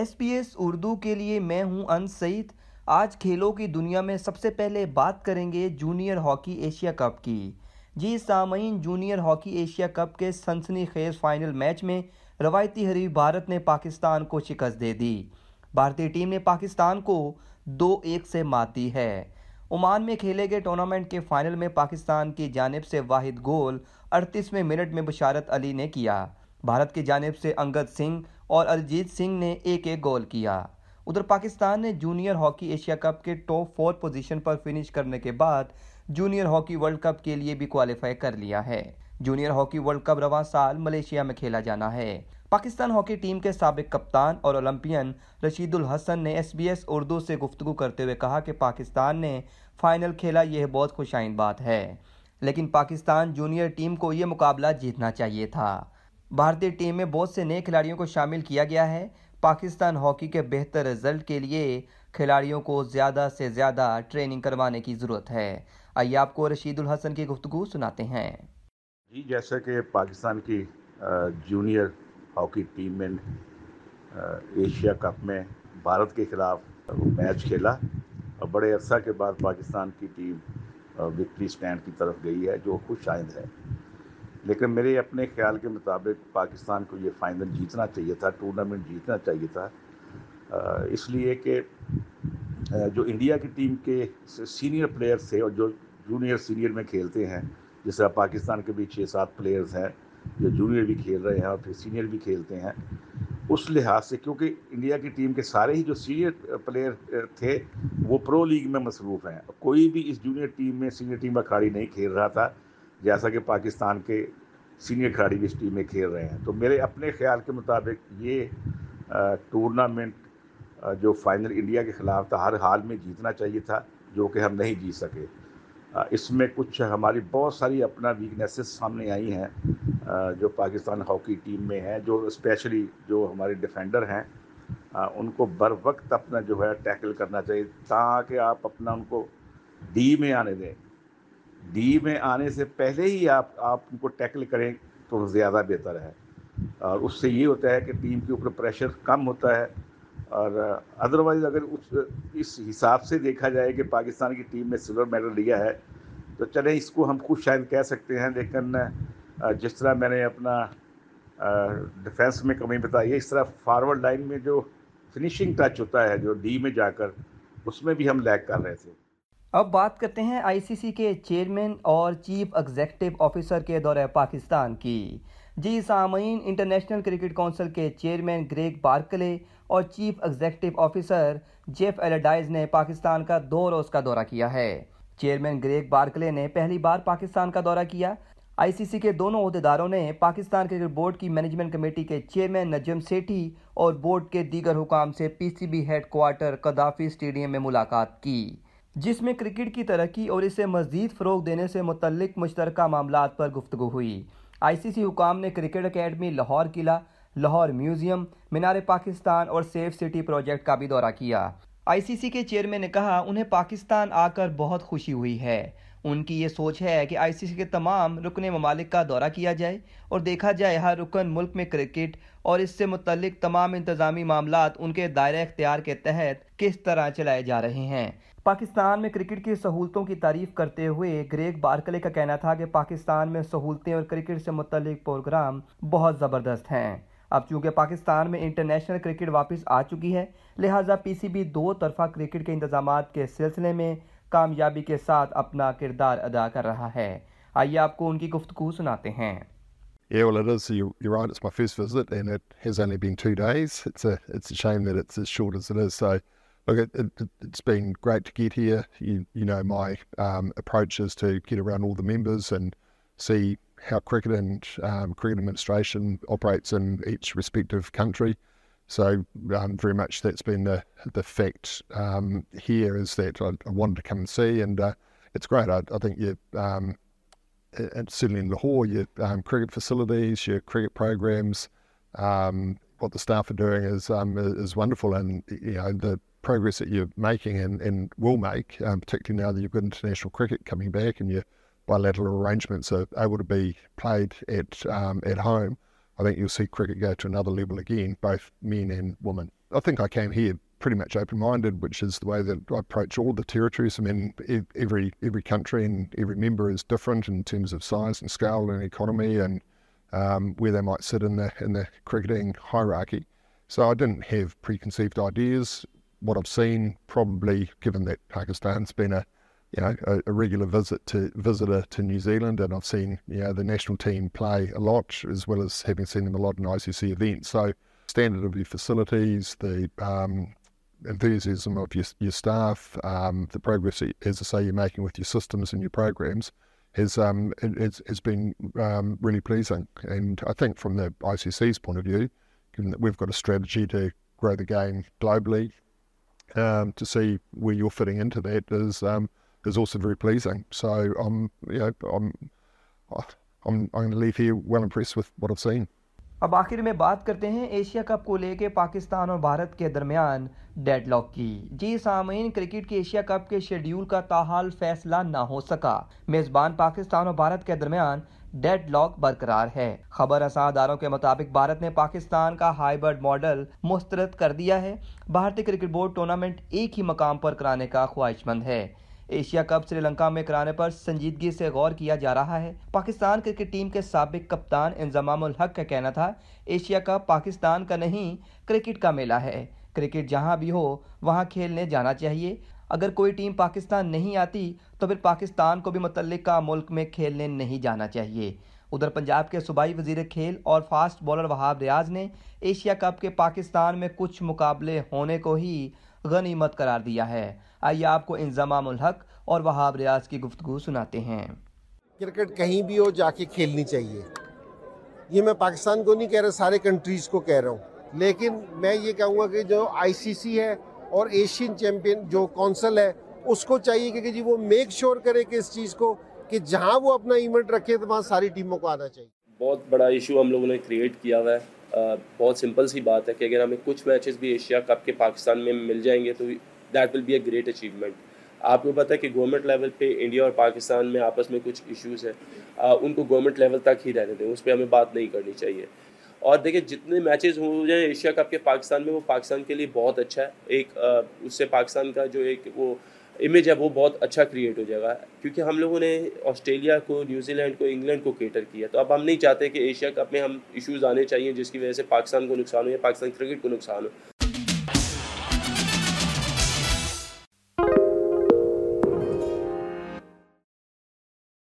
S P S Urdu کے لیے میں ہوں ان سعید۔ آج کھیلوں کی دنیا میں سب سے پہلے بات کریں گے جونیئر ہاکی ایشیا کپ کی۔ جی سامعین، جونیئر ہاکی ایشیا کپ کے سنسنی خیز فائنل میچ میں روایتی حریف بھارت نے پاکستان کو شکست دے دی۔ بھارتی ٹیم نے پاکستان کو دو ایک سے مات دی ہے۔ عمان میں کھیلے گئے ٹورنامنٹ کے فائنل میں پاکستان کی جانب سے واحد گول اڑتیسویں منٹ میں بشارت علی نے کیا۔ بھارت کی جانب سے انگد سنگھ اور ارجیت سنگھ نے ایک ایک گول کیا۔ ادھر پاکستان نے جونیئر ہاکی ایشیا کپ کے ٹاپ فور پوزیشن پر فنش کرنے کے بعد جونیئر ہاکی ورلڈ کپ کے لیے بھی کوالیفائی کر لیا ہے۔ جونیئر ہاکی ورلڈ کپ رواں سال ملیشیا میں کھیلا جانا ہے۔ پاکستان ہاکی ٹیم کے سابق کپتان اور اولمپئن رشید الحسن نے ایس بی ایس اردو سے گفتگو کرتے ہوئے کہا کہ پاکستان نے فائنل کھیلا یہ بہت خوش آئند بات ہے، لیکن پاکستان جونیئر ٹیم کو یہ مقابلہ جیتنا چاہیے تھا۔ بھارتی ٹیم میں بہت سے نئے کھلاڑیوں کو شامل کیا گیا ہے۔ پاکستان ہاکی کے بہتر رزلٹ کے لیے کھلاڑیوں کو زیادہ سے زیادہ ٹریننگ کروانے کی ضرورت ہے۔ آئیے آپ کو رشید الحسن کی گفتگو سناتے ہیں۔ جی جیسا کہ پاکستان کی جونیئر ہاکی ٹیم میں ایشیا کپ میں بھارت کے خلاف میچ کھیلا۔ اور بڑے عرصہ کے بعد پاکستان کی ٹیم وکٹری سٹینڈ کی طرف گئی ہے، جو خوش آئند ہے۔ لیکن میرے اپنے خیال کے مطابق پاکستان کو یہ فائنل جیتنا چاہیے تھا ٹورنامنٹ جیتنا چاہیے تھا۔ اس لیے کہ جو انڈیا کی ٹیم کے سینئر پلیئرز تھے اور جو جونیئر سینئر میں کھیلتے ہیں، جس طرح پاکستان کے بھی چھ سات پلیئرز ہیں، جو جونیئر بھی کھیل رہے ہیں اور پھر سینئر بھی کھیلتے ہیں۔ اس لحاظ سے کیونکہ انڈیا کی ٹیم کے سارے ہی جو سینئر پلیئر تھے، وہ پرو لیگ میں مصروف ہیں۔ کوئی بھی اس جونیئر ٹیم میں سینئر ٹیم کا کھلاڑی نہیں کھیل رہا تھا۔ جیسا کہ پاکستان کے سینئر کھلاڑی بھی اس ٹیم میں کھیل رہے ہیں۔ تو میرے اپنے خیال کے مطابق یہ ٹورنامنٹ جو فائنل انڈیا کے خلاف تھا، ہر حال میں جیتنا چاہیے تھا، جو کہ ہم نہیں جیت سکے۔ اس میں کچھ ہماری بہت ساری اپنا ویکنیسز سامنے آئی ہیں جو پاکستان ہاکی ٹیم میں ہیں، جو اسپیشلی جو ہمارے ڈیفینڈر ہیں ان کو بر وقت اپنا جو ہے ٹیکل کرنا چاہیے، تاکہ آپ اپنا ان کو ڈی میں آنے دیں۔ ڈی میں آنے سے پہلے ہی آپ آپ ان کو ٹیکل کریں تو زیادہ بہتر ہے۔ اور اس سے یہ ہوتا ہے کہ ٹیم کے اوپر پریشر کم ہوتا ہے۔ اور ادروائز اگر اس اس حساب سے دیکھا جائے کہ پاکستان کی ٹیم نے سلور میڈل لیا ہے، تو چلیں اس کو ہم خود شاید کہہ سکتے ہیں، لیکن جس طرح میں نے اپنا ڈیفینس میں کمی بتائی ہے، اس طرح فارورڈ لائن میں جو فنیشنگ ٹچ ہوتا ہے، جو ڈی میں جا کر، اس میں بھی ہم لیک کر رہے تھے۔ اب بات کرتے ہیں آئی سی سی کے چیئرمین اور چیف ایگزیکٹو آفیسر کے دورہ پاکستان کی۔ جی سامعین، انٹرنیشنل کرکٹ کونسل کے چیئرمین گریگ بارکلے اور chief executive officer Geoff Allardice نے پاکستان کا دو روز کا دورہ کیا ہے۔ چیئرمین گریگ بارکلے نے پہلی بار پاکستان کا دورہ کیا۔ آئی سی سی کے دونوں عہدیداروں نے پاکستان کرکٹ بورڈ کی مینجمنٹ کمیٹی کے چیئرمین نجم سیٹھی اور بورڈ کے دیگر حکام سے P C B headquarter Gaddafi stadium میں ملاقات کی۔ جس میں کرکٹ کی ترقی اور اسے مزید فروغ دینے سے متعلق مشترکہ معاملات پر گفتگو ہوئی۔ آئی سی سی حکام نے کرکٹ اکیڈمی، لاہور قلعہ، لاہور میوزیم مینار پاکستان اور سیف سٹی پروجیکٹ کا بھی دورہ کیا۔ آئی سی سی کے چیئرمین نے کہا، انہیں پاکستان آ کر بہت خوشی ہوئی ہے۔ ان کی یہ سوچ ہے کہ آئی سی سی کے تمام رکن ممالک کا دورہ کیا جائے اور دیکھا جائے ہر رکن ملک میں کرکٹ اور اس سے متعلق تمام انتظامی معاملات ان کے دائرہ اختیار کے تحت کس طرح چلائے جا رہے ہیں۔ پاکستان میں کرکٹ کی سہولتوں کی تعریف کرتے ہوئے گریگ بارکلے کا کہنا تھا کہ پاکستان میں سہولتیں اور کرکٹ سے متعلق پروگرام بہت زبردست ہیں۔ اب چونکہ پاکستان میں انٹرنیشنل کرکٹ واپس آ چکی ہے، لہٰذا پی سی بی دو طرفہ کرکٹ کے انتظامات کے سلسلے میں کامیابی کے ساتھ اپنا کردار ادا کر رہا ہے آئیے آپ کو ان کی گفتگو سناتے ہیں Yeah, well, it is. You're right. It's my first visit, and it has only been two days. It's a it's a shame that it's as short as it is. So, look, it, it, it's been great to get here. You, you know, my um, approach is to get around all the members and see how cricket and um, cricket administration operates in each respective country. So um, very much that's been the the fact um, here is that I, I, wanted to come and see, and uh, it's great. I, I think you, um, and certainly in Lahore, your um, cricket facilities, your cricket programs, um, what the staff are doing is um, is wonderful, and you know the progress that you're making and, and will make, particularly now that you've got international cricket coming back and your bilateral arrangements are able to be played at at home. I think you'll see cricket go to another level again, both men and women. I think I came here pretty much open-minded, which is the way that I approach all the territories. I mean, every every country and every member is different in terms of size and scale and economy and um, where they might sit in the in the cricketing hierarchy. So I didn't have preconceived ideas. What I've seen, probably given that Pakistan's been a you know a, a regular visit to visitor to New Zealand, and I've seen you know the national team play a lot as well as having seen them a lot in ICC events. So standard of your facilities, the um, enthusiasm of your, your staff, um, the progress, as I say, you're making with your systems and your programs has um, it, it's, it's been um, really pleasing. And I think from the ICC's point of view, given that we've got a strategy to grow the game globally, um, to see where you're fitting into that is um, is also very pleasing. So I'm you know I'm I'm I'm going to leave here well impressed with what I've seen. اب آخر میں بات کرتے ہیں Asia cup کو لے کے پاکستان اور بھارت کے درمیان ڈیڈ لاک کی۔ جی سامعین، کرکٹ کی ایشیا کپ کے شیڈیول کا تاحال فیصلہ نہ ہو سکا۔ میزبان پاکستان اور بھارت کے درمیان ڈیڈ لاک برقرار ہے۔ خبر اساداروں کے مطابق بھارت نے پاکستان کا ہائیبرڈ ماڈل مسترد کر دیا ہے۔ بھارتی کرکٹ بورڈ ٹورنامنٹ ایک ہی مقام پر کرانے کا خواہش مند ہے۔ ایشیا کپ سری لنکا میں کرانے پر سنجیدگی سے غور کیا جا رہا ہے۔ پاکستان کرکٹ ٹیم کے سابق کپتان انضمام الحق کا کہنا تھا، ایشیا کپ پاکستان کا نہیں، کرکٹ کا میلہ ہے۔ کرکٹ جہاں بھی ہو، وہاں کھیلنے جانا چاہیے۔ اگر کوئی ٹیم پاکستان نہیں آتی، تو پھر پاکستان کو بھی متعلقہ ملک میں کھیلنے نہیں جانا چاہیے۔ ادھر پنجاب کے صوبائی وزیر کھیل اور فاسٹ بولر وہاب ریاض نے ایشیا کپ کے پاکستان میں کچھ مقابلے ہونے کو ہی غنیمت قرار دیا ہے۔ آئیے آپ کو انضمام الحق اور وہاب ریاض کی گفتگو سناتے ہیں۔ کرکٹ کہیں بھی ہو جا کے کھیلنی چاہیے۔ یہ میں پاکستان کو نہیں کہہ رہا سارے کنٹریز کو کہہ رہا ہوں۔ لیکن میں یہ کہوں گا کہ جو آئی سی سی ہے اور ایشین چیمپئن جو کونسل ہے اس کو چاہیے کہ جی وہ میک شور کرے کہ اس چیز کو کہ جہاں وہ اپنا ایونٹ رکھے تو وہاں ساری ٹیموں کو آنا چاہیے۔ بہت بڑا ایشو ہم لوگوں نے کریٹ کیا ہوا ہے۔ بہت سمپل سی بات ہے کہ اگر ہمیں کچھ میچز بھی ایشیا کپ کے پاکستان میں مل جائیں گے تو that will be a great achievement آپ کو پتہ ہے کہ گورنمنٹ لیول پہ انڈیا اور پاکستان میں آپس میں کچھ ایشوز ہیں۔ ان کو گورنمنٹ لیول تک ہی رہنے دیں، اس پہ ہمیں بات نہیں کرنی چاہیے۔ اور دیکھیں، جتنے میچز ہو جائیں ایشیا کپ کے پاکستان میں، وہ پاکستان کے لیے بہت اچھا ہے۔ ایک اس سے پاکستان کا جو ایک وہ امیج ہے وہ بہت اچھا کریٹ ہو جائے گا۔ کیونکہ ہم لوگوں نے آسٹریلیا کو نیوزی لینڈ کو، انگلینڈ کو کیٹر کیا۔ تو اب ہم نہیں چاہتے کہ ایشیا کپ میں ہم ایشوز آنے چاہیے جس کی وجہ سے پاکستان کو نقصان ہو یا پاکستان کرکٹ کو نقصان ہو۔